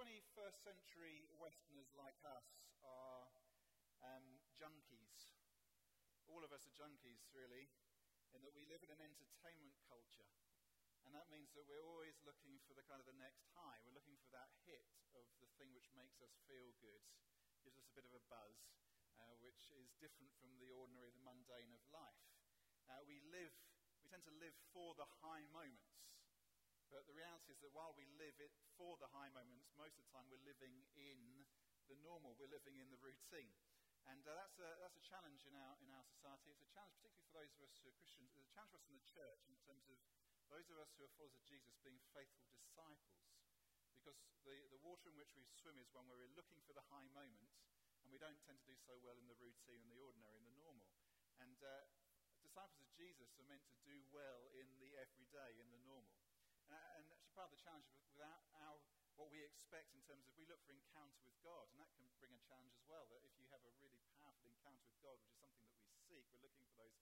21st century Westerners like us are um, junkies. All of us are junkies, really, in that we live in an entertainment culture. And that means that we're always looking for the kind of the next high. We're looking for that hit of the thing which makes us feel good, gives us a bit of a buzz, uh, which is different from the ordinary, the mundane of life. Uh, we live, we tend to live for the high moments. But the reality is that while we live it for the high moments, most of the time we're living in the normal, we're living in the routine. And uh, that's, a, that's a challenge in our, in our society. It's a challenge, particularly for those of us who are Christians. It's a challenge for us in the church in terms of those of us who are followers of Jesus being faithful disciples. Because the, the water in which we swim is when we're looking for the high moment, and we don't tend to do so well in the routine and the ordinary and the normal. And uh, disciples of Jesus are meant to do well in the everyday, in the normal. And, uh, and actually, part of the challenge without our what we expect in terms of we look for encounter with God, and that can bring a challenge as well. That if you have a really powerful encounter with God, which is something that we seek, we're looking for those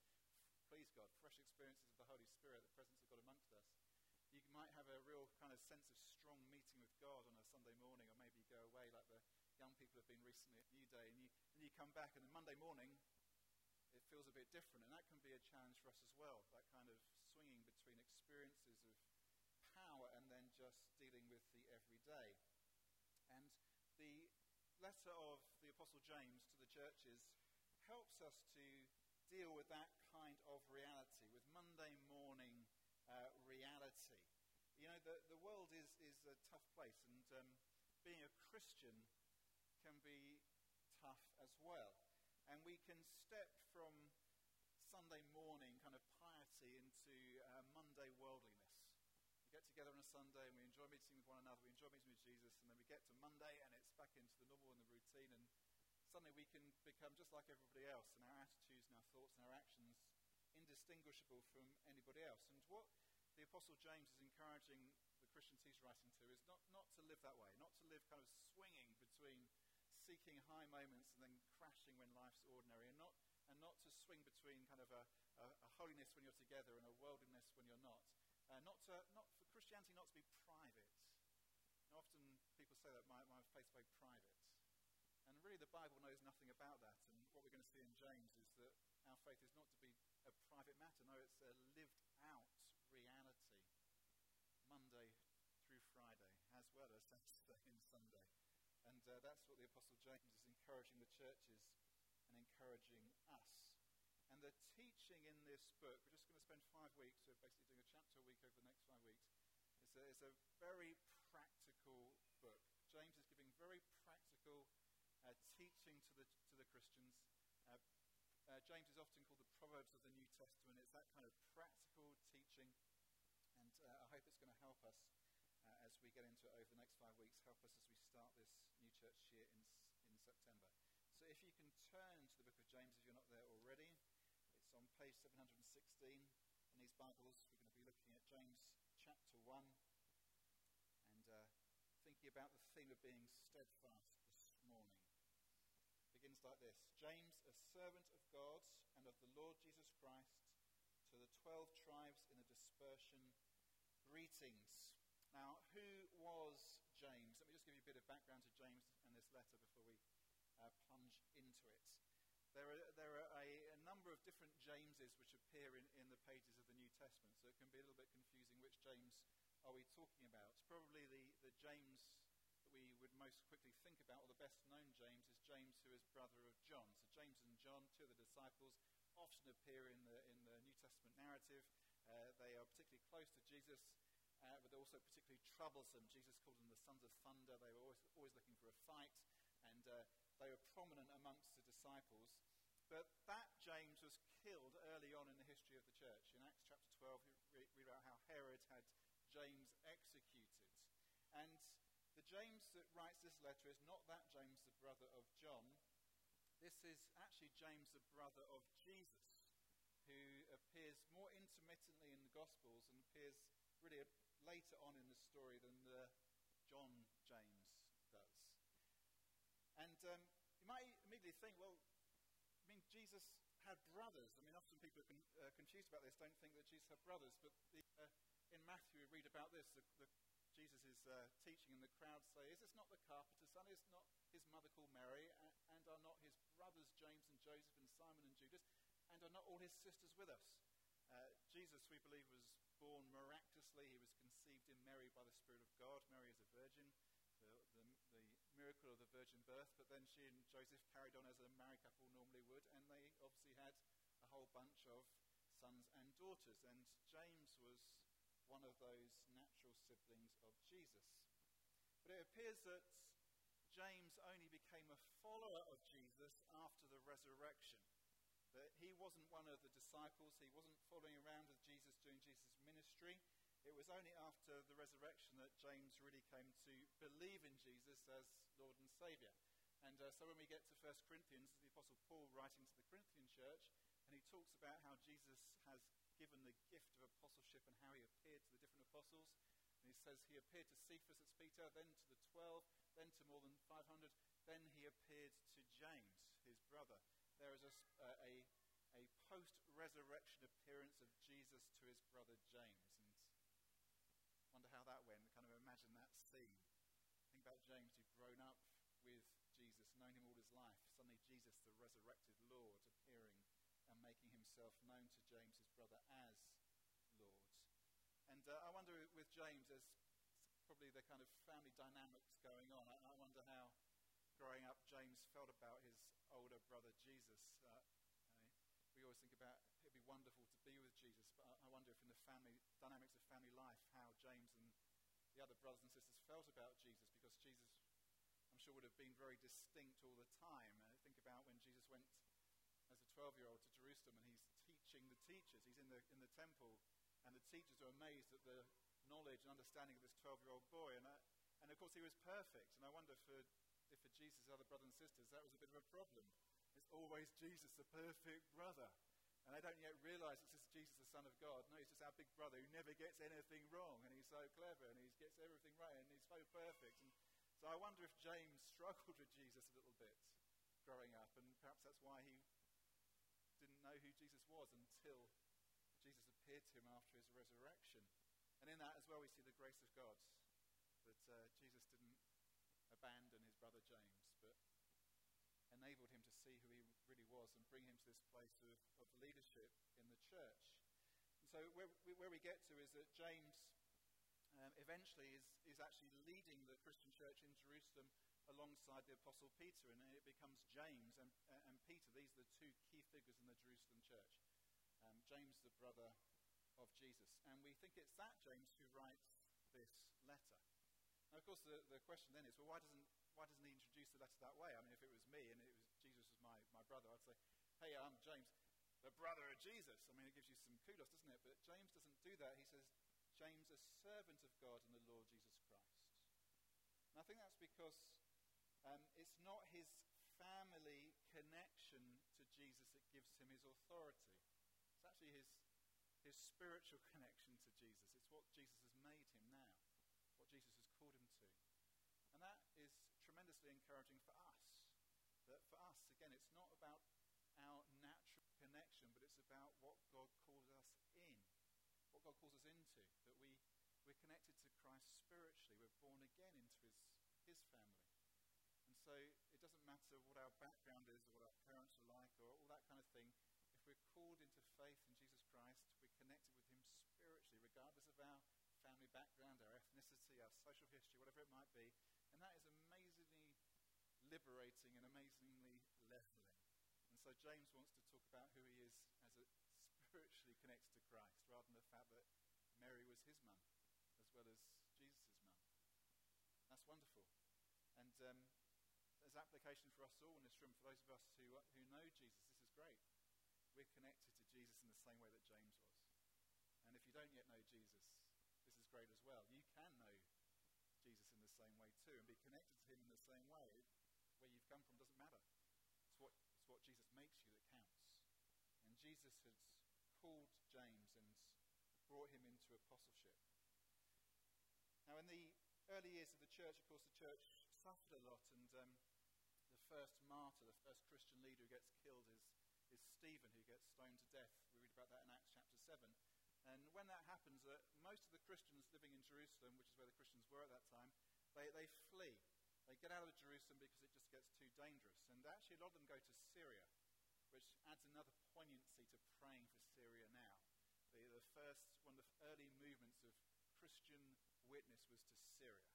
please God, fresh experiences of the Holy Spirit, the presence of God amongst us. You might have a real kind of sense of strong meeting with God on a Sunday morning, or maybe you go away like the young people have been recently at New Day, and you, and you come back, and then Monday morning, it feels a bit different, and that can be a challenge for us as well. That kind of swinging between experiences of just dealing with the everyday. And the letter of the Apostle James to the churches helps us to deal with that kind of reality, with Monday morning uh, reality. You know, the, the world is, is a tough place, and um, being a Christian can be tough as well. And we can step from Sunday morning kind of piety into uh, Monday worldliness. Together on a Sunday and we enjoy meeting with one another, we enjoy meeting with Jesus, and then we get to Monday and it's back into the normal and the routine, and suddenly we can become just like everybody else, and our attitudes and our thoughts and our actions indistinguishable from anybody else. And what the Apostle James is encouraging the Christians he's writing to is not, not to live that way, not to live kind of swinging between seeking high moments and then crashing when life's ordinary, and not, and not to swing between kind of a, a, a holiness when you're together and a worldliness when you're not. Uh, not, to, not for Christianity not to be private. Know, often people say that my, my faith's very private. And really, the Bible knows nothing about that. And what we're going to see in James is that our faith is not to be a private matter. No, it's a lived out reality. Monday through Friday, as well as Saturday and Sunday. And uh, that's what the Apostle James is encouraging the churches and encouraging. And the teaching in this book, we're just going to spend five weeks, we're basically doing a chapter a week over the next five weeks. It's a, it's a very practical book. James is giving very practical uh, teaching to the, to the Christians. Uh, uh, James is often called the Proverbs of the New Testament. It's that kind of practical teaching, and uh, I hope it's going to help us uh, as we get into it over the next five weeks, help us as we start this new church year in, in September. So if you can turn to the book of James if you're not there already, it's on page 716 in these Bibles. We're going to be looking at James chapter 1 and uh, thinking about the theme of being steadfast this morning begins like this James, a servant of God and of the Lord Jesus Christ, to the twelve tribes in the dispersion, greetings. Now, who was James? Let me just give you a bit of background to James and this letter before we uh, plunge into it. There are, there are a, a, number of different Jameses which appear in, in the pages of the New Testament, so it can be a little bit confusing which James are we talking about. Probably the, the James that we would most quickly think about, or the best known James, is James, who is brother of John. So James and John, two of the disciples, often appear in the, in the New Testament narrative. Uh, they are particularly close to Jesus, uh, but they're also particularly troublesome. Jesus called them the sons of thunder. They were always, always looking for a fight, and uh, they were prominent amongst the disciples. But that James was killed early on in the history of the church. In Acts chapter 12, we read about how Herod had James executed. And the James that writes this letter is not that James, the brother of John. This is actually James, the brother of Jesus, who appears more intermittently in the Gospels and appears really later on in the story than the John James does. And um, you might immediately think, well, Jesus had brothers. I mean, often people are con- uh, confused about this, don't think that Jesus had brothers. But the, uh, in Matthew, we read about this. The, the Jesus' uh, teaching, and the crowd say, Is this not the carpenter's son? Is not his mother called Mary? And, and are not his brothers James and Joseph and Simon and Judas? And are not all his sisters with us? Uh, Jesus, we believe, was born miraculously. He was conceived in Mary by the Spirit of God. Mary is a virgin, miracle of the virgin birth. But then she and Joseph carried on as a married couple normally would, and they obviously had a whole bunch of sons and daughters. And James was one of those natural siblings of Jesus. But it appears that James only became a follower of Jesus after the resurrection. That he wasn't one of the disciples, he wasn't following around with Jesus doing Jesus' ministry. It was only after the resurrection that James really came to believe in Jesus as Lord and Saviour. And uh, so when we get to 1 Corinthians, the Apostle Paul writing to the Corinthian church, and he talks about how Jesus has given the gift of apostleship and how he appeared to the different apostles. And he says he appeared to Cephas, at Peter, then to the twelve, then to more than 500. Then he appeared to James, his brother. There is a, uh, a, a post resurrection appearance of Jesus to his brother James. That went. Kind of imagine that scene. Think about James who'd grown up with Jesus, known him all his life. Suddenly, Jesus, the resurrected Lord, appearing and making himself known to James, his brother, as Lord. And uh, I wonder with James, there's probably the kind of family dynamics going on. I, I, wonder how growing up James felt about his older brother Jesus. Uh, we always think about it'd be wonderful to be with Jesus, but I wonder if in the family dynamics of family life, how James and the other brothers and sisters felt about Jesus, because Jesus, I'm sure, would have been very distinct all the time. Uh, think about when Jesus went as a 12 year old to Jerusalem and he's teaching the teachers. He's in the, in the temple and the teachers are amazed at the knowledge and understanding of this 12 year old boy. And, uh, and of course, he was perfect. And I wonder for, if for Jesus' other brothers and sisters, that was a bit of a problem. It's always Jesus, the perfect brother. And they don't yet realize it's just Jesus, the Son of God. No, he's just our big brother who never gets anything wrong. And he's so clever and he gets everything right and he's so perfect. And so I wonder if James struggled with Jesus a little bit growing up. And perhaps that's why he didn't know who Jesus was until Jesus appeared to him after his resurrection. And in that as well, we see the grace of God that uh, Jesus didn't abandon his brother James, but enabled him to see who he and bring him to this place of, of leadership in the church. And so, where we, where we get to is that James um, eventually is, is actually leading the Christian church in Jerusalem alongside the Apostle Peter, and it becomes James and, and Peter. These are the two key figures in the Jerusalem church. Um, James, the brother of Jesus. And we think it's that James who writes this letter. Now, of course, the, the question then is well, why doesn't, why doesn't he introduce the letter that way? I mean, if it was me and it my, my brother, I'd say, hey, I'm James, the brother of Jesus. I mean, it gives you some kudos, doesn't it? But James doesn't do that. He says, James, a servant of God and the Lord Jesus Christ. And I think that's because um, it's not his family connection to Jesus that gives him his authority. It's actually his, his spiritual connection to Jesus. It's what Jesus has made him now, what Jesus has called him to. And that is tremendously encouraging for for us, again, it's not about our natural connection, but it's about what God calls us in, what God calls us into. That we, we're connected to Christ spiritually. We're born again into his, his family And so it doesn't matter what our background is or what our parents are like or all that kind of thing. If we're called into faith in Jesus Christ, we're connected with Him spiritually, regardless of our family background, our ethnicity, our social history, whatever it might be. And that is amazingly liberating and amazingly leveling. And so James wants to talk about who he is as a spiritually connected to Christ, rather than the fact that Mary was his mum, as well as Jesus' mum. That's wonderful. And um, as application for us all in this room, for those of us who, who know Jesus, this is great. We're connected to Jesus in the same way that James was. And if you don't yet know Jesus, this is great as well. You can know Jesus in the same way too and be connected to him in the same way. Come from doesn't matter. It's what, it's what Jesus makes you that counts. And Jesus has called James and brought him into apostleship. Now, in the early years of the church, of course, the church suffered a lot, and um, first martyr, the first Christian leader who gets killed is, is Stephen, who gets stoned to death. We read about that in Acts chapter 7. And when that happens, uh, most of the Christians living in Jerusalem, which is where the Christians were at that time, they, they flee. They get out of Jerusalem because it just gets too dangerous. And actually, a lot of them go to Syria, which adds another poignancy to praying for Syria now. The, the first, one of the early movements of Christian witness was to Syria.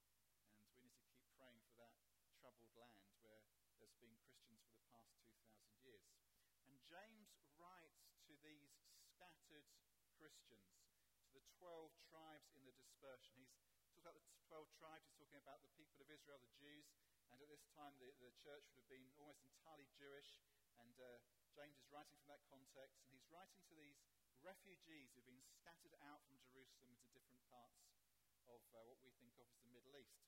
And we need to keep praying for that troubled land where there's been Christians for the past 2,000 years. And James writes to these scattered Christians, to the 12 tribes in the dispersion. He's 12 tribes, he's talking about the people of Israel, the Jews, and at this time the, the church would have been almost entirely Jewish, and uh, James is writing from that context, and he's writing to these refugees who've been scattered out from Jerusalem into different parts of uh, what we think of as the Middle East.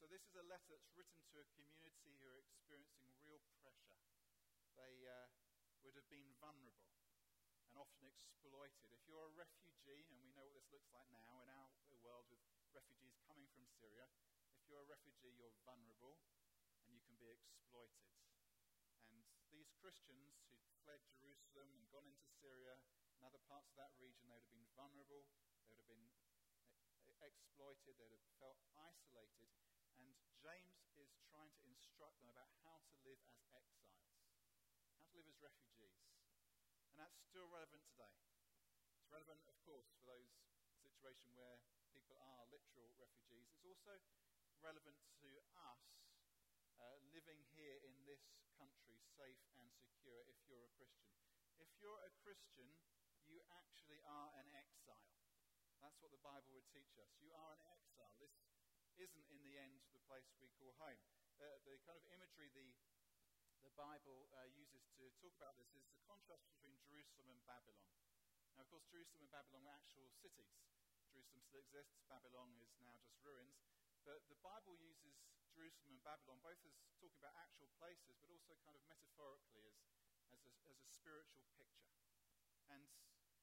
So this is a letter that's written to a community who are experiencing real pressure. They uh, would have been vulnerable and often exploited. If you're a refugee, and we know what this looks like now in our world with refugees coming from Syria, if you're a refugee, you're vulnerable and you can be exploited. And these Christians who fled Jerusalem and gone into Syria and other parts of that region, they would have been vulnerable, they would have been exploited, they'd have felt isolated. And James is trying to instruct them about how to live as exiles, how to live as refugees. And that's still relevant today. It's relevant, of course, for those situations where people are literal refugees. It's also relevant to us uh, living here in this country, safe and secure, if you're a Christian. If you're a Christian, you actually are an exile. That's what the Bible would teach us. You are an exile. This isn't, in the end, the place we call home. Uh, the kind of imagery the, the Bible uh, uses to talk about this is the contrast between Jerusalem and Babylon. Now, of course, Jerusalem and Babylon were actual cities. Jerusalem still exists, Babylon is now just ruins. But the Bible uses Jerusalem and Babylon both as talking about actual places, but also kind of metaphorically as, as, a, as a spiritual picture. And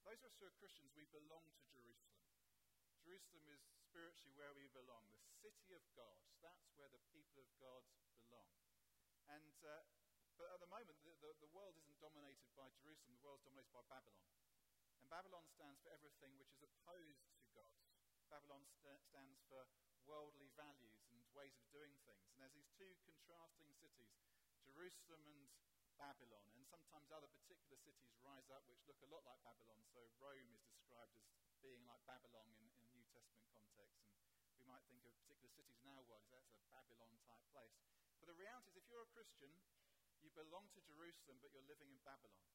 those of us who are Christians, we belong to Jerusalem. Jerusalem is spiritually where we belong, the city of God. That's where the people of God belong. And, uh, but at the moment, the, the, the world isn't dominated by Jerusalem, the world is dominated by Babylon. And Babylon stands for everything which is opposed to God. Babylon st- stands for worldly values and ways of doing things. And there's these two contrasting cities, Jerusalem and Babylon, and sometimes other particular cities rise up which look a lot like Babylon. So Rome is described as being like Babylon in, in New Testament context, and we might think of particular cities in our world as that's a Babylon type place. But the reality is, if you're a Christian, you belong to Jerusalem, but you're living in Babylon.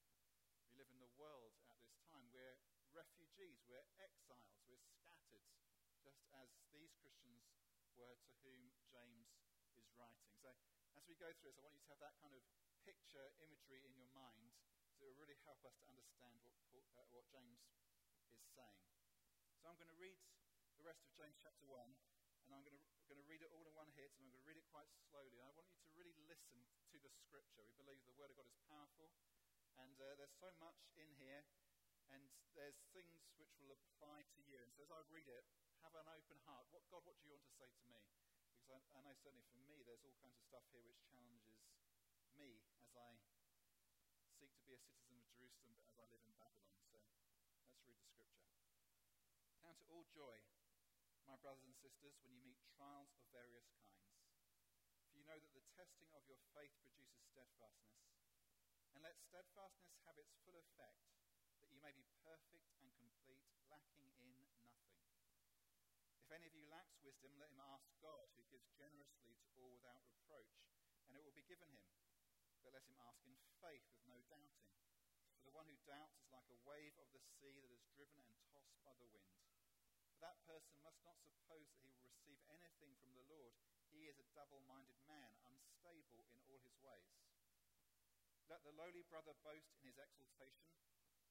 We live in the world at this time. We're refugees, we're exiles, we're scattered, just as these Christians were to whom James is writing. So, as we go through this, I want you to have that kind of picture imagery in your mind to really help us to understand what, Paul, uh, what James is saying. So I'm going to read the rest of James chapter 1, and I'm going to, going to read it all in one hit, and I'm going to read it quite slowly. And I want you to really listen to the scripture. We believe the Word of God is powerful, and uh, there's so much in here, and there's things which will apply to you. And so as I read it, have an open heart. What, God, what do you want to say to me? Because I, I know certainly for me, there's all kinds of stuff here which challenges me as I seek to be a citizen of Jerusalem, but as I live in Babylon. So let's read the scripture. Count it all joy, my brothers and sisters, when you meet trials of various kinds. For you know that the testing of your faith produces steadfastness. And let steadfastness have its full effect, you may be perfect and complete, lacking in nothing. If any of you lacks wisdom, let him ask God, who gives generously to all without reproach, and it will be given him but let him ask in faith with no doubting. For the one who doubts is like a wave of the sea that is driven and tossed by the wind. For that person must not suppose that he will receive anything from the Lord. He is a double minded man, unstable in all his ways. Let the lowly brother boast in his exaltation,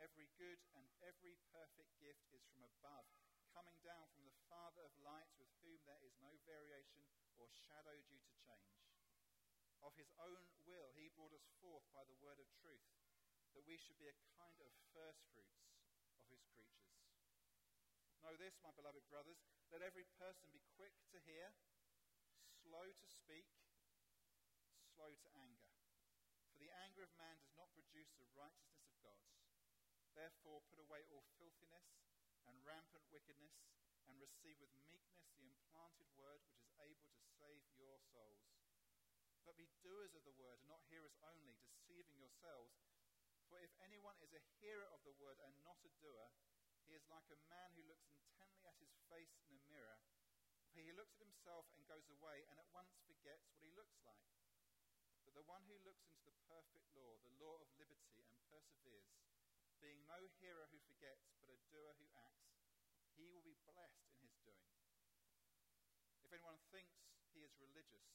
Every good and every perfect gift is from above, coming down from the Father of lights, with whom there is no variation or shadow due to change. Of his own will, he brought us forth by the word of truth, that we should be a kind of first fruits of his creatures. Know this, my beloved brothers, let every person be quick to hear, slow to speak, slow to anger. For the anger of man does not produce the righteousness. Therefore, put away all filthiness and rampant wickedness, and receive with meekness the implanted word which is able to save your souls. But be doers of the word, and not hearers only, deceiving yourselves. For if anyone is a hearer of the word and not a doer, he is like a man who looks intently at his face in a mirror. For he looks at himself and goes away, and at once forgets what he looks like. But the one who looks into the perfect law, the law of liberty, and perseveres, being no hearer who forgets, but a doer who acts, he will be blessed in his doing. If anyone thinks he is religious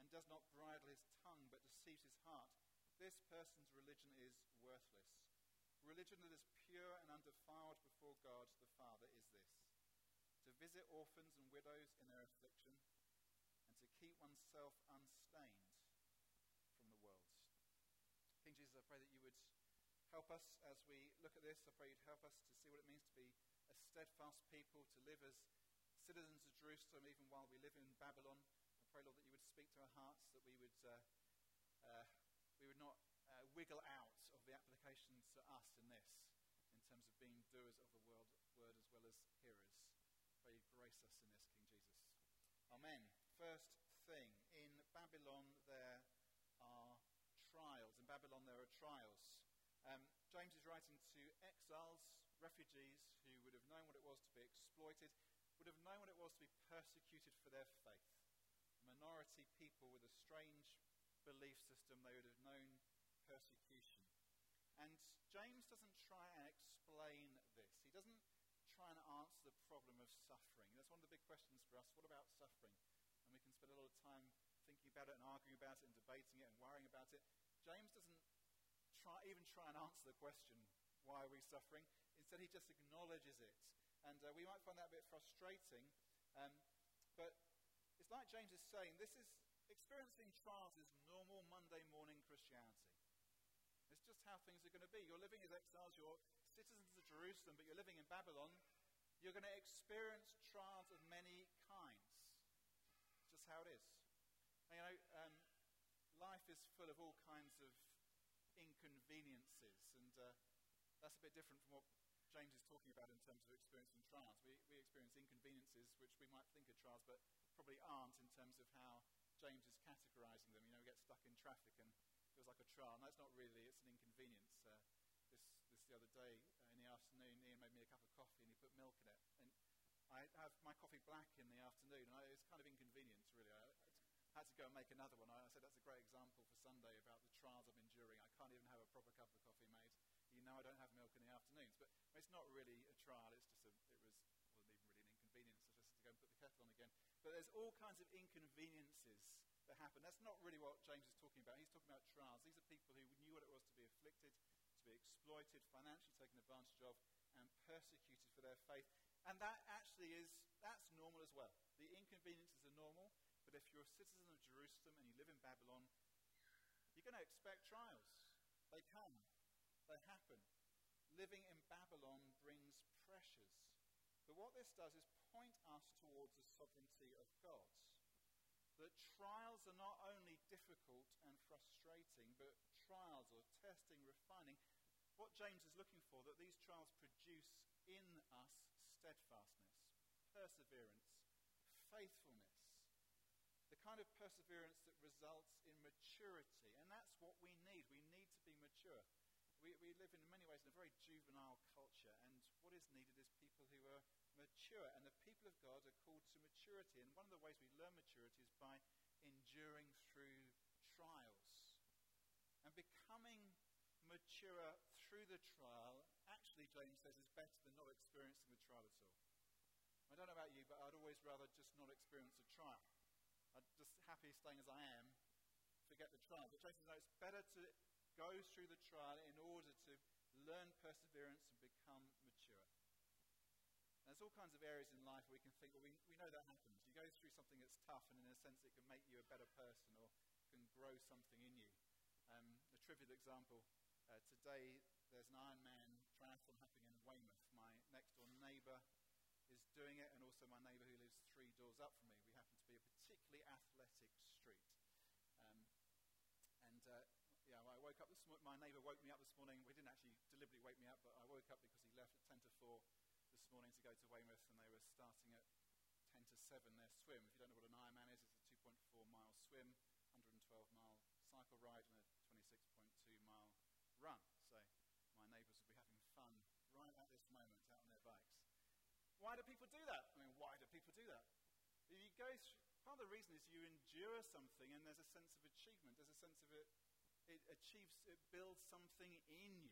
and does not bridle his tongue but deceives his heart, this person's religion is worthless. Religion that is pure and undefiled before God the Father is this to visit orphans and widows in their affliction, and to keep oneself unstained from the world. King Jesus, I pray that you would help us as we look at this. I pray you'd help us to see what it means to be a steadfast people, to live as citizens of Jerusalem, even while we live in Babylon. I pray, Lord, that you would speak to our hearts, that we would, uh, uh, we would not uh, wiggle out of the applications to us in this, in terms of being doers of the word, word as well as hearers. Pray you grace us in this, King Jesus. Amen. First thing, in Babylon there are trials. In Babylon there are trials. James is writing to exiles, refugees, who would have known what it was to be exploited, would have known what it was to be persecuted for their faith. Minority people with a strange belief system, they would have known persecution. And James doesn't try and explain this. He doesn't try and answer the problem of suffering. That's one of the big questions for us. What about suffering? And we can spend a lot of time thinking about it and arguing about it and debating it and worrying about it. James doesn't try, even try and answer the question, why are we suffering? Instead, he just acknowledges it. And uh, we might find that a bit frustrating. Um, but it's like James is saying, this is experiencing trials is normal Monday morning Christianity. It's just how things are going to be. You're living as exiles, you're citizens of Jerusalem, but you're living in Babylon. You're going to experience trials of many kinds. It's just how it is. And, you know, um, life is full of all kinds of inconveniences, and uh, that's a bit different from what James is talking about in terms of experiencing trials. We, we experience inconveniences which we might think are trials, but probably aren't in terms of how James is categorizing them. You know, we get stuck in traffic and it feels like a trial. And that's not really, it's an inconvenience. Uh, this, this the other day uh, in the afternoon, Ian made me a cup of coffee and he put milk in it. And I have my coffee black in the afternoon, and I, it's kind of inconvenience, really. I, I had to go and make another one. I said that's a great example for Sunday about the trials I'm enduring. Can't even have a proper cup of coffee made. You know I don't have milk in the afternoons. But it's not really a trial. It's just a, it was, wasn't even really an inconvenience. I just had to go and put the kettle on again. But there's all kinds of inconveniences that happen. That's not really what James is talking about. He's talking about trials. These are people who knew what it was to be afflicted, to be exploited, financially taken advantage of, and persecuted for their faith. And that actually is, that's normal as well. The inconveniences are normal. But if you're a citizen of Jerusalem and you live in Babylon, you're going to expect trials. They come, they happen. Living in Babylon brings pressures. But what this does is point us towards the sovereignty of God. That trials are not only difficult and frustrating, but trials or testing, refining. What James is looking for, that these trials produce in us steadfastness, perseverance, faithfulness the kind of perseverance that results in maturity. And that's what we need. We mature. We, we live in many ways in a very juvenile culture, and what is needed is people who are mature. And the people of God are called to maturity. And one of the ways we learn maturity is by enduring through trials and becoming mature through the trial, actually, James says, is better than not experiencing the trial at all. I don't know about you, but I'd always rather just not experience a trial. I'm just happy staying as I am, forget the trial. But James says, no, it's better to go through the trial in order to learn perseverance and become mature. And there's all kinds of areas in life where we can think, well, we, we know that happens. You go through something that's tough, and in a sense, it can make you a better person or can grow something in you. Um, a trivial example uh, today, there's an Ironman triathlon happening in Weymouth. My next door neighbour is doing it, and also my neighbour who lives three doors up from me. We happen to be a particularly athletic street. Um, and uh, yeah, I woke up this morning. My neighbour woke me up this morning. We didn't actually deliberately wake me up, but I woke up because he left at 10 to 4 this morning to go to Weymouth, and they were starting at 10 to 7 their swim. If you don't know what an Ironman is, it's a 2.4 mile swim, 112 mile cycle ride, and a 26.2 mile run. So my neighbours will be having fun right at this moment out on their bikes. Why do people do that? I mean, why do people do that? You go through, part of the reason is you endure something and there's a sense of achievement. There's a sense of it, it achieves, it builds something in you.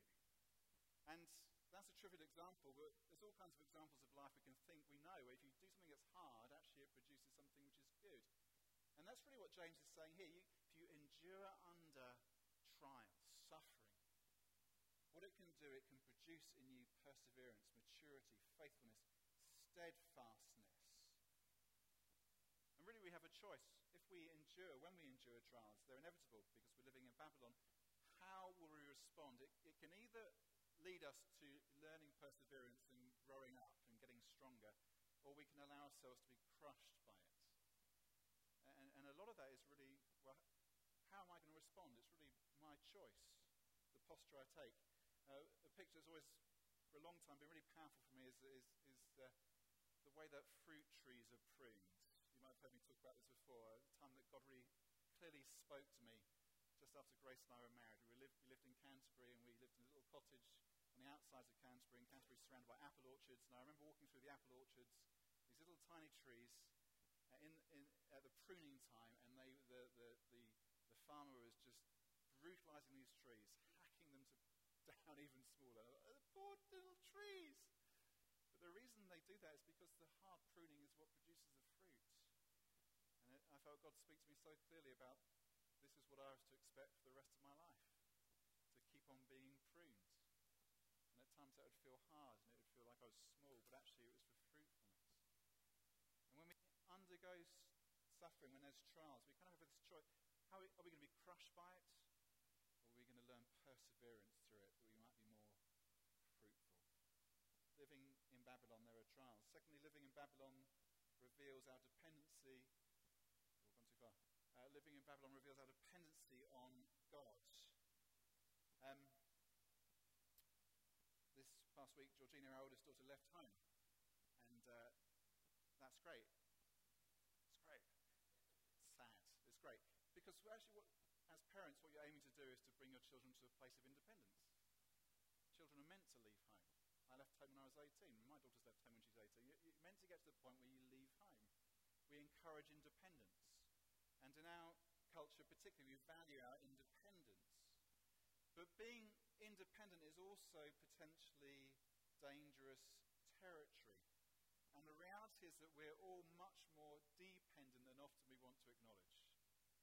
And that's a trivial example, but there's all kinds of examples of life we can think we know. where If you do something that's hard, actually it produces something which is good. And that's really what James is saying here. You, if you endure under trials, suffering, what it can do, it can produce in you perseverance, maturity, faithfulness, steadfastness. And really, we have a choice. We endure, when we endure trials, they're inevitable because we're living in Babylon. How will we respond? It, it can either lead us to learning perseverance and growing up and getting stronger, or we can allow ourselves to be crushed by it. And, and a lot of that is really, well, how am I going to respond? It's really my choice, the posture I take. Uh, a picture that's always, for a long time, been really powerful for me is, is, is the way that fruit trees are pruned. Might have heard me talk about this before. The time that God really clearly spoke to me just after Grace and I were married. We lived, we lived in Canterbury and we lived in a little cottage on the outsides of Canterbury. And Canterbury surrounded by apple orchards. And I remember walking through the apple orchards, these little tiny trees, uh, in, in, at the pruning time, and they, the, the, the, the farmer was just brutalizing these trees, hacking them to down even smaller. The poor little trees. But the reason they do that is because the hard pruning is what produces the I felt God speak to me so clearly about this is what I was to expect for the rest of my life to keep on being pruned. And at times that would feel hard and it would feel like I was small, but actually it was for fruitfulness. And when we undergo suffering, when there's trials, we kind of have this choice. How are we, we going to be crushed by it? Or are we going to learn perseverance through it that we might be more fruitful? Living in Babylon, there are trials. Secondly, living in Babylon reveals our dependency. Far. Uh, living in Babylon reveals our dependency on God. Um, this past week, Georgina, our oldest daughter, left home. And uh, that's great. It's great. It's sad. It's great. Because actually, what, as parents, what you're aiming to do is to bring your children to a place of independence. Children are meant to leave home. I left home when I was 18. My daughter's left home when she's 18. You're meant to get to the point where you leave home. We encourage independence. And in our culture, particularly, we value our independence. But being independent is also potentially dangerous territory. And the reality is that we're all much more dependent than often we want to acknowledge.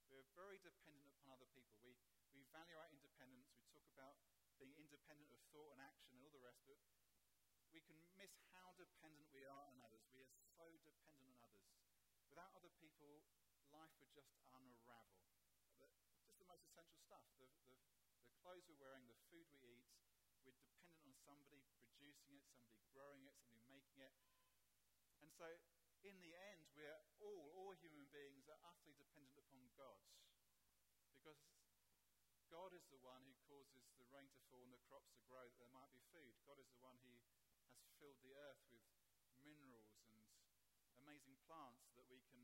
We're very dependent upon other people. We, we value our independence. We talk about being independent of thought and action and all the rest, but we can miss how dependent we are on others. We are so dependent on others. Without other people, life would just unravel. Just the most essential stuff the, the, the clothes we're wearing, the food we eat, we're dependent on somebody producing it, somebody growing it, somebody making it. And so, in the end, we're all, all human beings are utterly dependent upon God. Because God is the one who causes the rain to fall and the crops to grow that there might be food. God is the one who has filled the earth with minerals and amazing plants that we can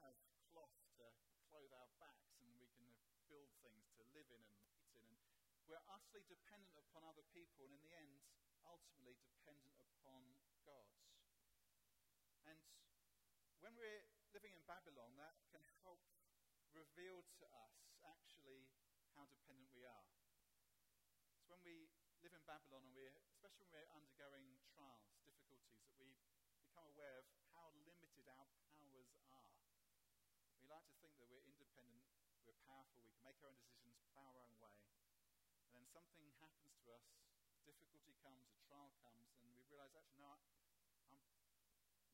have cloth to clothe our backs and we can build things to live in and eat in. And we're utterly dependent upon other people and in the end, ultimately dependent upon God. And when we're living in Babylon, that can help reveal to us actually how dependent we are. So when we live in Babylon, and we're, especially when we're undergoing trials, difficulties, that we become aware of how limited our powers are. We like to think that we're independent, we're powerful, we can make our own decisions, plow our own way. And then something happens to us, difficulty comes, a trial comes, and we realize actually, no, I'm,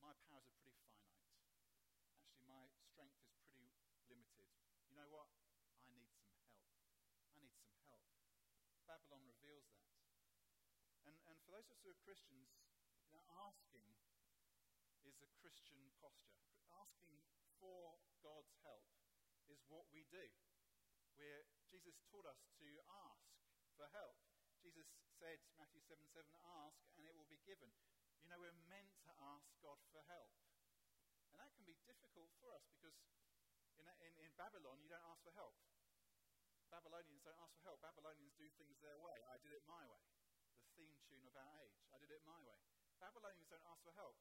my powers are pretty finite. Actually, my strength is pretty limited. You know what? I need some help. I need some help. Babylon reveals that. And, and for those of us who are Christians, you know, asking is a Christian posture. Asking for God's help is what we do. Where Jesus taught us to ask for help. Jesus said, Matthew 7 7, ask and it will be given. You know, we're meant to ask God for help. And that can be difficult for us because in, in, in Babylon, you don't ask for help. Babylonians don't ask for help. Babylonians do things their way. I did it my way. The theme tune of our age. I did it my way. Babylonians don't ask for help,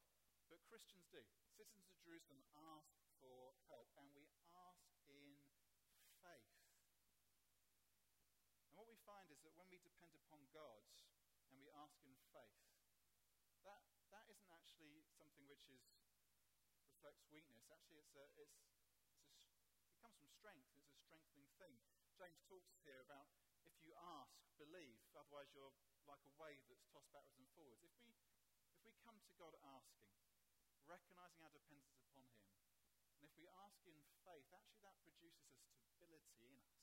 but Christians do. Citizens of Jerusalem ask for help, and we ask in faith. And what we find is that when we depend upon God and we ask in faith, that, that isn't actually something which is, reflects weakness. Actually, it's a, it's, it's a, it comes from strength. It's a strengthening thing. James talks here about if you ask, believe, otherwise you're like a wave that's tossed backwards and forwards. If we, if we come to God asking, recognizing our dependence upon Him, and if we ask in faith, actually that produces a stability in us.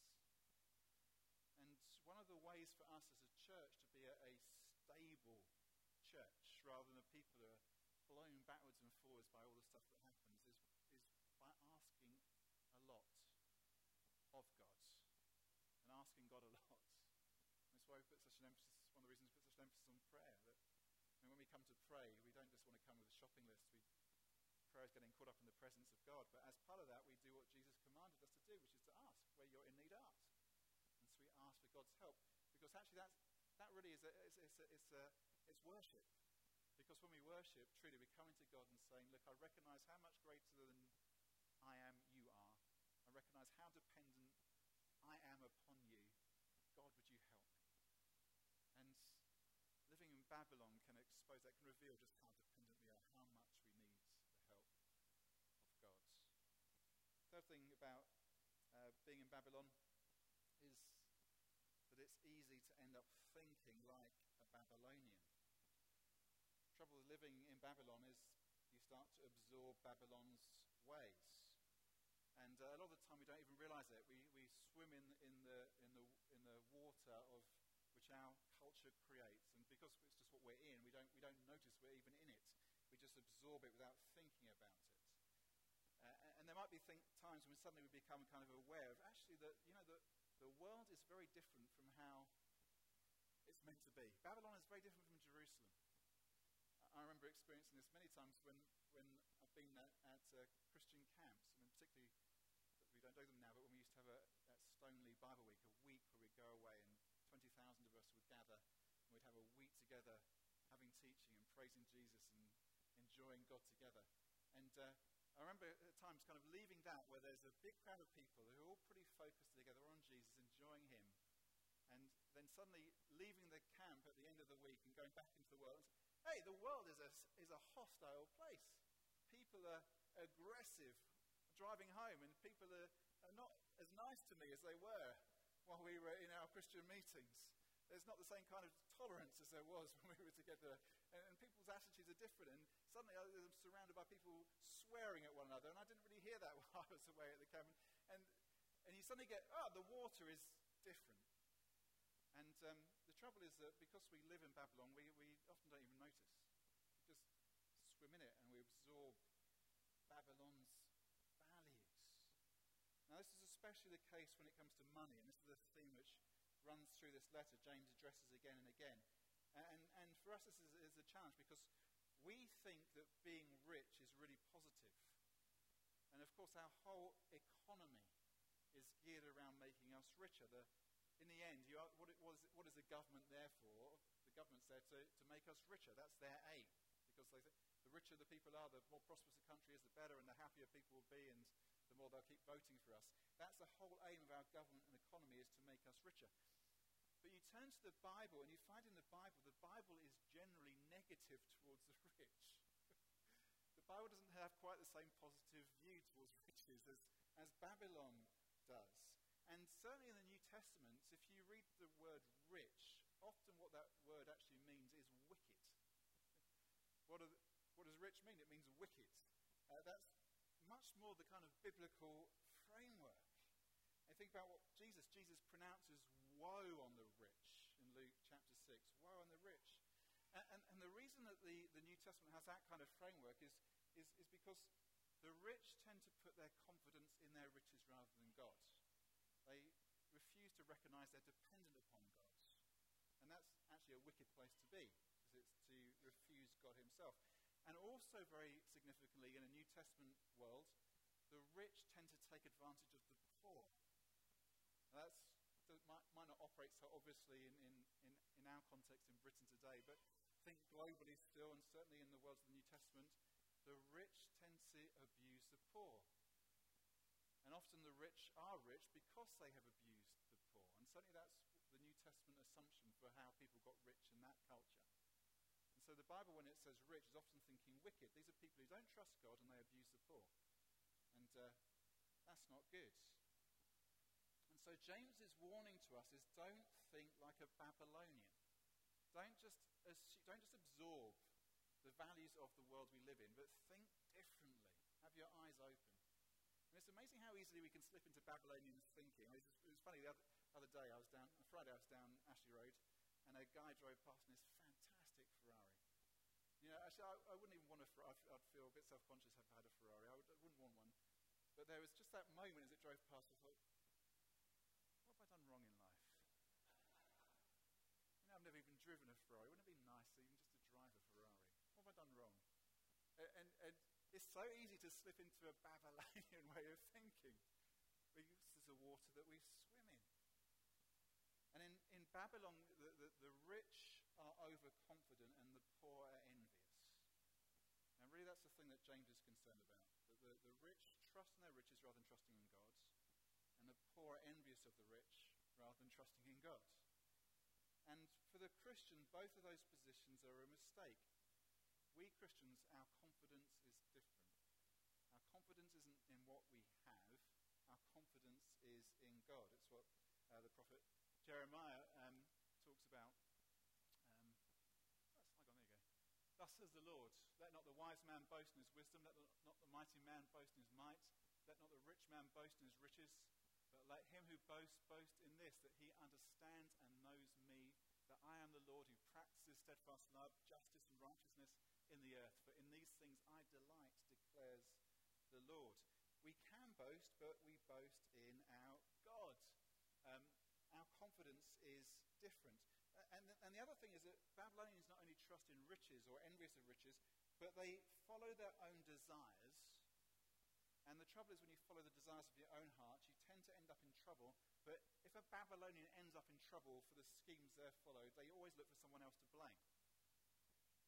And one of the ways for us as a church to be a, a stable church, rather than a people who are blown backwards and forwards by all the stuff that happens, is, is by asking a lot of God and asking God a lot. That's why we put such an emphasis, one of the reasons we put such an emphasis on prayer. That I mean, when we come to pray, we don't just want to come with a shopping list. We, prayer is getting caught up in the presence of God. But as part of that, we do what Jesus commanded us to do, which is to ask. Where you're in need, ask. And so we ask for God's help. Because actually, that's, that really is a, it's, it's, a, it's, a, it's worship. Because when we worship, truly, we're coming to God and saying, Look, I recognize how much greater than I am, you are. I recognize how dependent I am upon you. God, would you help me? And living in Babylon can expose, that can reveal just how dependent we are, how much we need the help of God. Third thing about uh, being in Babylon easy to end up thinking like a Babylonian. Trouble with living in Babylon is you start to absorb Babylon's ways. And uh, a lot of the time we don't even realize it. We, we swim in, in, the, in, the, in the water of which our culture creates. And because it's just what we're in, we don't, we don't notice we're even in it. We just absorb it without thinking about it. Uh, and there might be think, times when suddenly we become kind of aware of actually that, you know, the, the world is very different from how it's meant to be. Babylon is very different from Jerusalem. I remember experiencing this many times when, when I've been at, at uh, Christian camps, I mean, particularly, we don't do them now, but when we used to have a, at Bible Week, a week where we'd go away and 20,000 of us would gather and we'd have a week together having teaching and praising Jesus and enjoying God together. And uh, I remember at times kind of leaving that where there's a big crowd of people who are all pretty focused together on Jesus, enjoying Him. And then suddenly leaving the camp at the end of the week and going back into the world Hey, the world is a, is a hostile place. People are aggressive driving home, and people are, are not as nice to me as they were while we were in our Christian meetings. There's not the same kind of tolerance as there was when we were together. And, and, people's attitudes are different. And suddenly I was surrounded by people swearing at one another. And I didn't really hear that while I was away at the camp. And, and you suddenly get, oh, the water is different. And um, the trouble is that because we live in Babylon, we, we often don't even notice. We just swim in it and we absorb Babylon's values. Now, this is especially the case when it comes to money, and this is the theme which runs through this letter. James addresses again and again. And, and for us, this is, is a challenge because we think that being rich is really positive. And of course, our whole economy is geared around making us richer. The, in the end, are, what, it, what, is, what is the government there for? The government's there to, to make us richer. That's their aim. Because they the richer the people are, the more prosperous the country is, the better and the happier people will be, and the more they'll keep voting for us. That's the whole aim of our government and economy is to make us richer. But you turn turn to the Bible and you find in the Bible, the Bible is generally negative towards the rich. the Bible doesn't have quite the same positive view towards riches as, as Babylon does. And certainly in the New Testament, if you read the word rich, often what that word actually means is wicked. what, what, does rich mean? It means wicked. Uh, that's much more the kind of biblical framework. And think about what Jesus, Jesus pronounces woe on the rich in Luke chapter 6. Woe on the rich. And, and, and, the reason that the, the New Testament has that kind of framework is, is, is because the rich tend to put their confidence in their riches rather than God. They refuse to recognize they're dependent upon God. And that's actually a wicked place to be, because it's to refuse God Himself. And also, very significantly, in a New Testament world, the rich tend to take advantage of the poor. Now that's, might, might not operate so obviously in, in, in, in our context in Britain today, but think globally still, and certainly in the world of the New Testament, the rich tend to abuse the poor. And often the rich are rich because they have abused the poor. And certainly that's the New Testament assumption for how people got rich in that culture. And so the Bible, when it says rich, is often thinking wicked. These are people who don't trust God and they abuse the poor. And uh, that's not good. And so James's warning to us is don't think like a Babylonian. Don't just, assume, don't just absorb the values of the world we live in, but think differently. Have your eyes open. And it's amazing how easily we can slip into Babylonian thinking. It was, it was funny, the other, other, day I was down, on Friday I was down Ashley Road, and a guy drove past in this fantastic Ferrari. You know, actually, I, I wouldn't even want a Ferrari. I'd, feel a bit self-conscious if I had a Ferrari. I, would, wouldn't want one. But there was just that moment as it drove past, I thought, I've never even driven a Ferrari. Wouldn't it be nice even just to drive a Ferrari? What have I done wrong? And, and, and it's so easy to slip into a Babylonian way of thinking. This is the water that we swim in. And in, in Babylon, the, the, the rich are overconfident and the poor are envious. And really, that's the thing that James is concerned about. That the, the rich trust in their riches rather than trusting in God, and the poor are envious of the rich rather than trusting in God. And for the Christian, both of those positions are a mistake. We Christians, our confidence is different. Our confidence isn't in what we have, our confidence is in God. It's what uh, the prophet Jeremiah um, talks about. Um, oh, there you go. Thus says the Lord, let not the wise man boast in his wisdom, let not the mighty man boast in his might, let not the rich man boast in his riches, but let him who boasts boast in this, that he understands and knows me, that I am the Lord who practices steadfast love, justice, and righteousness in the earth. For in these things I delight, declares the Lord. We can boast, but we boast in our God. Um, our confidence is different. And, and the other thing is that Babylonians not only trust in riches or envious of riches, but they follow their own desires and the trouble is, when you follow the desires of your own heart, you tend to end up in trouble. But if a Babylonian ends up in trouble for the schemes they've followed, they always look for someone else to blame.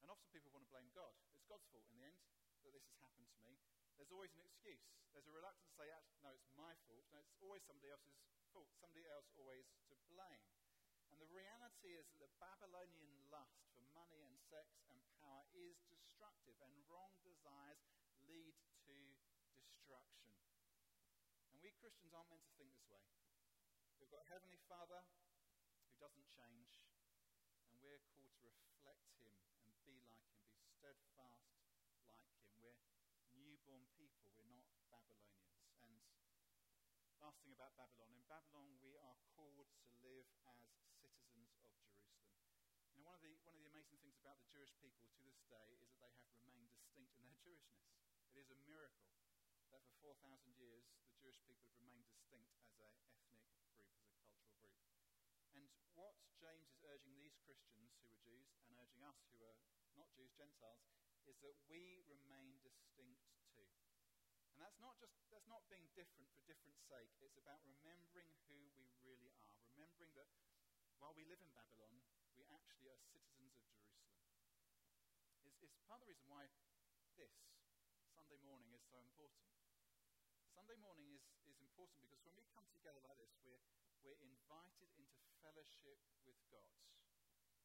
And often people want to blame God. It's God's fault in the end that this has happened to me. There's always an excuse. There's a reluctance to say, no, it's my fault. No, it's always somebody else's fault. Somebody else always to blame. And the reality is that the Babylonian lust for money and sex and power is destructive, and wrong desires lead to destruction. And we Christians aren't meant to think this way. We've got a Heavenly Father who doesn't change, and we're called to reflect Him and be like Him, be steadfast like Him. We're newborn people, we're not Babylonians. And last thing about Babylon in Babylon, we are called to live as citizens of Jerusalem. You know, one of, the, one of the amazing things about the Jewish people to this day is that they have remained distinct in their Jewishness. It is a miracle that for 4,000 years the Jewish people have remained distinct as an ethnic group, as a cultural group. And what James is urging these Christians who are Jews and urging us who are not Jews, Gentiles, is that we remain distinct too. And that's not just that's not being different for different sake. It's about remembering who we really are. Remembering that while we live in Babylon, we actually are citizens of Jerusalem. It's, it's part of the reason why this Sunday morning is so important. Sunday morning is, is important because when we come together like this, we're, we're invited into fellowship with God.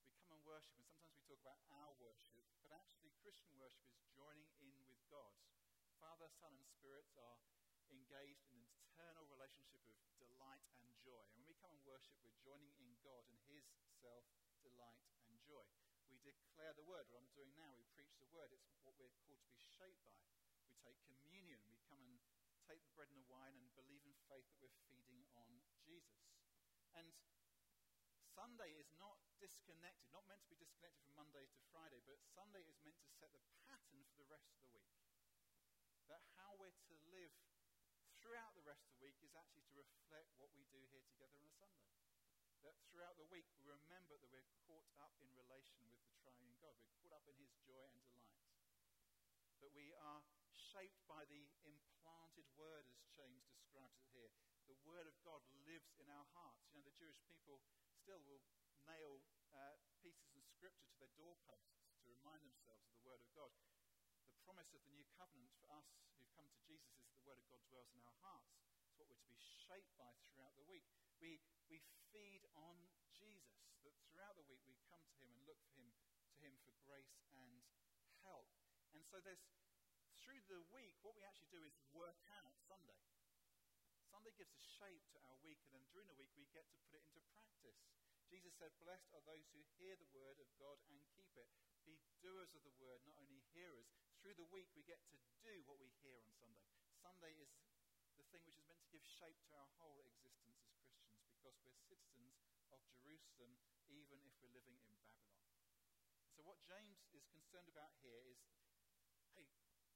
We come and worship, and sometimes we talk about our worship, but actually, Christian worship is joining in with God. Father, Son, and Spirit are engaged in an eternal relationship of delight and joy. And when we come and worship, we're joining in God and His self delight and joy. We declare the word, what I'm doing now, we preach the word. It's what we're called to be shaped by. We take communion, we come and take the bread and the wine and believe in faith that we're feeding on Jesus. And Sunday is not disconnected, not meant to be disconnected from Monday to Friday, but Sunday is meant to set the pattern for the rest of the week. That how we're to live throughout the rest of the week is actually to reflect what we do here together on a Sunday. That throughout the week we remember that we're caught up in relation with the triune God. We're caught up in his joy and delight. That we are shaped by the implanted word, as James describes it here. The word of God lives in our hearts. You know, the Jewish people still will nail uh, pieces of scripture to their doorposts to remind themselves of the word of God. The promise of the new covenant for us who've come to Jesus is that the word of God dwells in our hearts. It's what we're to be shaped by throughout the week. We, we feed on Jesus, that throughout the week we come to him and look for him, to him for grace and help. And so there's through the week, what we actually do is work out Sunday. Sunday gives a shape to our week, and then during the week we get to put it into practice. Jesus said, Blessed are those who hear the word of God and keep it. Be doers of the word, not only hearers. Through the week we get to do what we hear on Sunday. Sunday is the thing which is meant to give shape to our whole existence because we're citizens of Jerusalem, even if we're living in Babylon. So, what James is concerned about here is hey,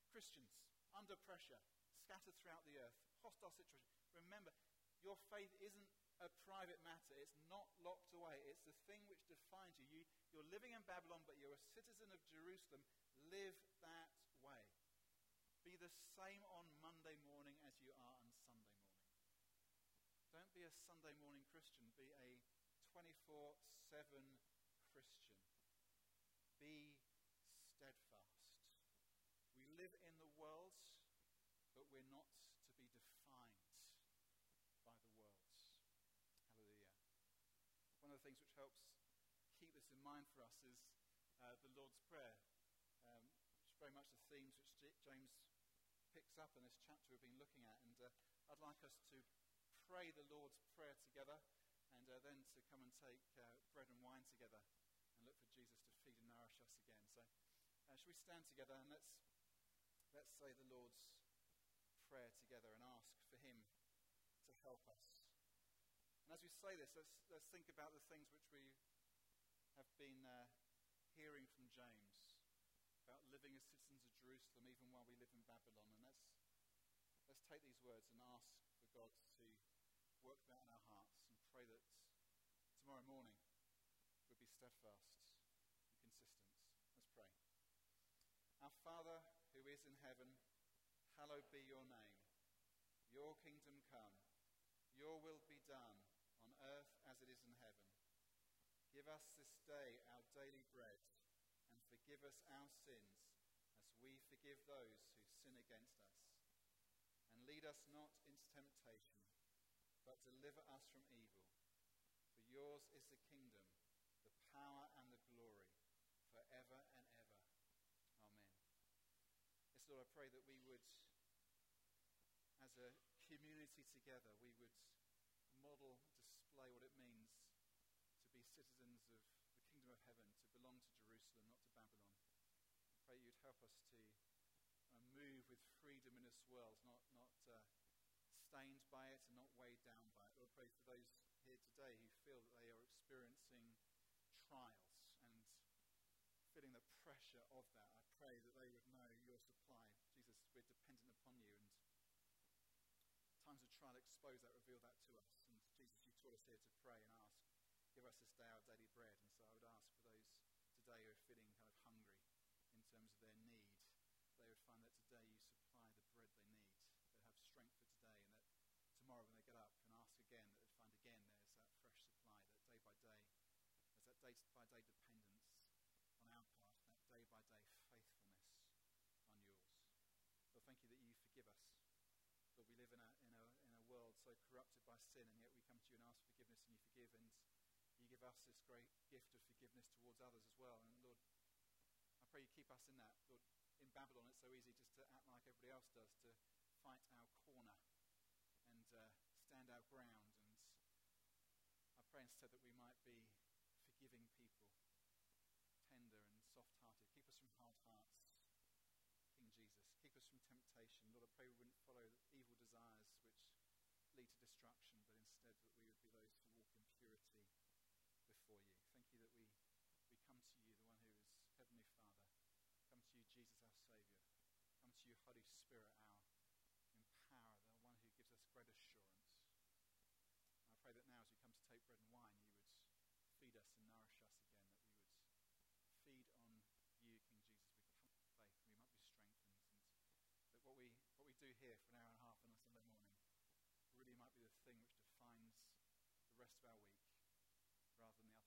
Christians under pressure, scattered throughout the earth, hostile situation. Remember, your faith isn't a private matter. It's not locked away. It's the thing which defines you. you. You're living in Babylon, but you're a citizen of Jerusalem. Live that way. Be the same on Monday morning as you are on Sunday morning. Don't be a Sunday morning Christian. Be a 24 7 Christian. Be steadfast. We live in the world, but we're not to be defined by the world. Hallelujah. One of the things which helps keep this in mind for us is uh, the Lord's Prayer, um, which is very much the themes which James picks up in this chapter we've been looking at. And uh, I'd like us to pray the Lord's Prayer together and uh, then to come and take uh, bread and wine together and look for Jesus to feed and nourish us again. So, uh, shall we stand together and let's Let's say the Lord's Prayer together and ask for Him to help us. And as we say this, let's, let's think about the things which we have been uh, hearing from James about living as citizens of Jerusalem even while we live in Babylon. And let's, let's take these words and ask for God to work that in our hearts and pray that tomorrow morning we'll be steadfast and consistent. Let's pray. Our Father, who is in heaven, hallowed be your name. Your kingdom come, your will be done on earth as it is in heaven. Give us this day our daily bread, and forgive us our sins as we forgive those who sin against us. And lead us not into temptation, but deliver us from evil. For yours is the kingdom, the power, and the glory, forever and ever. Lord, I pray that we would, as a community together, we would model, display what it means to be citizens of the kingdom of heaven, to belong to Jerusalem, not to Babylon. I pray you'd help us to uh, move with freedom in this world, not, not uh, stained by it and not weighed down by it. Lord, I pray for those here today who feel that they are experiencing trials and feeling the pressure of that. I pray that they would know your supply. Jesus, we're dependent upon you. And times of trial expose that, reveal that to us. And Jesus, you taught us here to pray and ask, give us this day our daily bread. And so I would ask for those today who are feeling kind of hungry in terms of their need, they would find that today you supply the bread they need. They have strength for today, and that tomorrow when they get up and ask again, that they'd find again there's that fresh supply, that day by day, there's that day by day dependence on our part, that day by day faithfulness on yours. Lord, thank you that you forgive us. Lord, we live in a, in a, in a world so corrupted by sin, and yet we come to you and ask forgiveness, and you forgive, and you give us this great gift of forgiveness towards others as well. And Lord, I pray you keep us in that. Lord, in Babylon, it's so easy just to act like everybody else does, to fight our corner and uh, stand our ground. And I pray instead that we might be forgiving people, tender and soft hearted. Keep us from hard hearts, King Jesus. Keep us from temptation. Lord, I pray we wouldn't follow evil desires which lead to destruction, but instead that we would be those who walk in purity before you. Thank you that we, we come to you, the one who is Heavenly Father. Come to you, Jesus, our Saviour. Come to you, Holy Spirit, our empower, the one who gives us great assurance. I pray that now, as we come to take bread and wine, you would feed us and nourish us here for an hour and a half on a Sunday morning really might be the thing which defines the rest of our week rather than the other.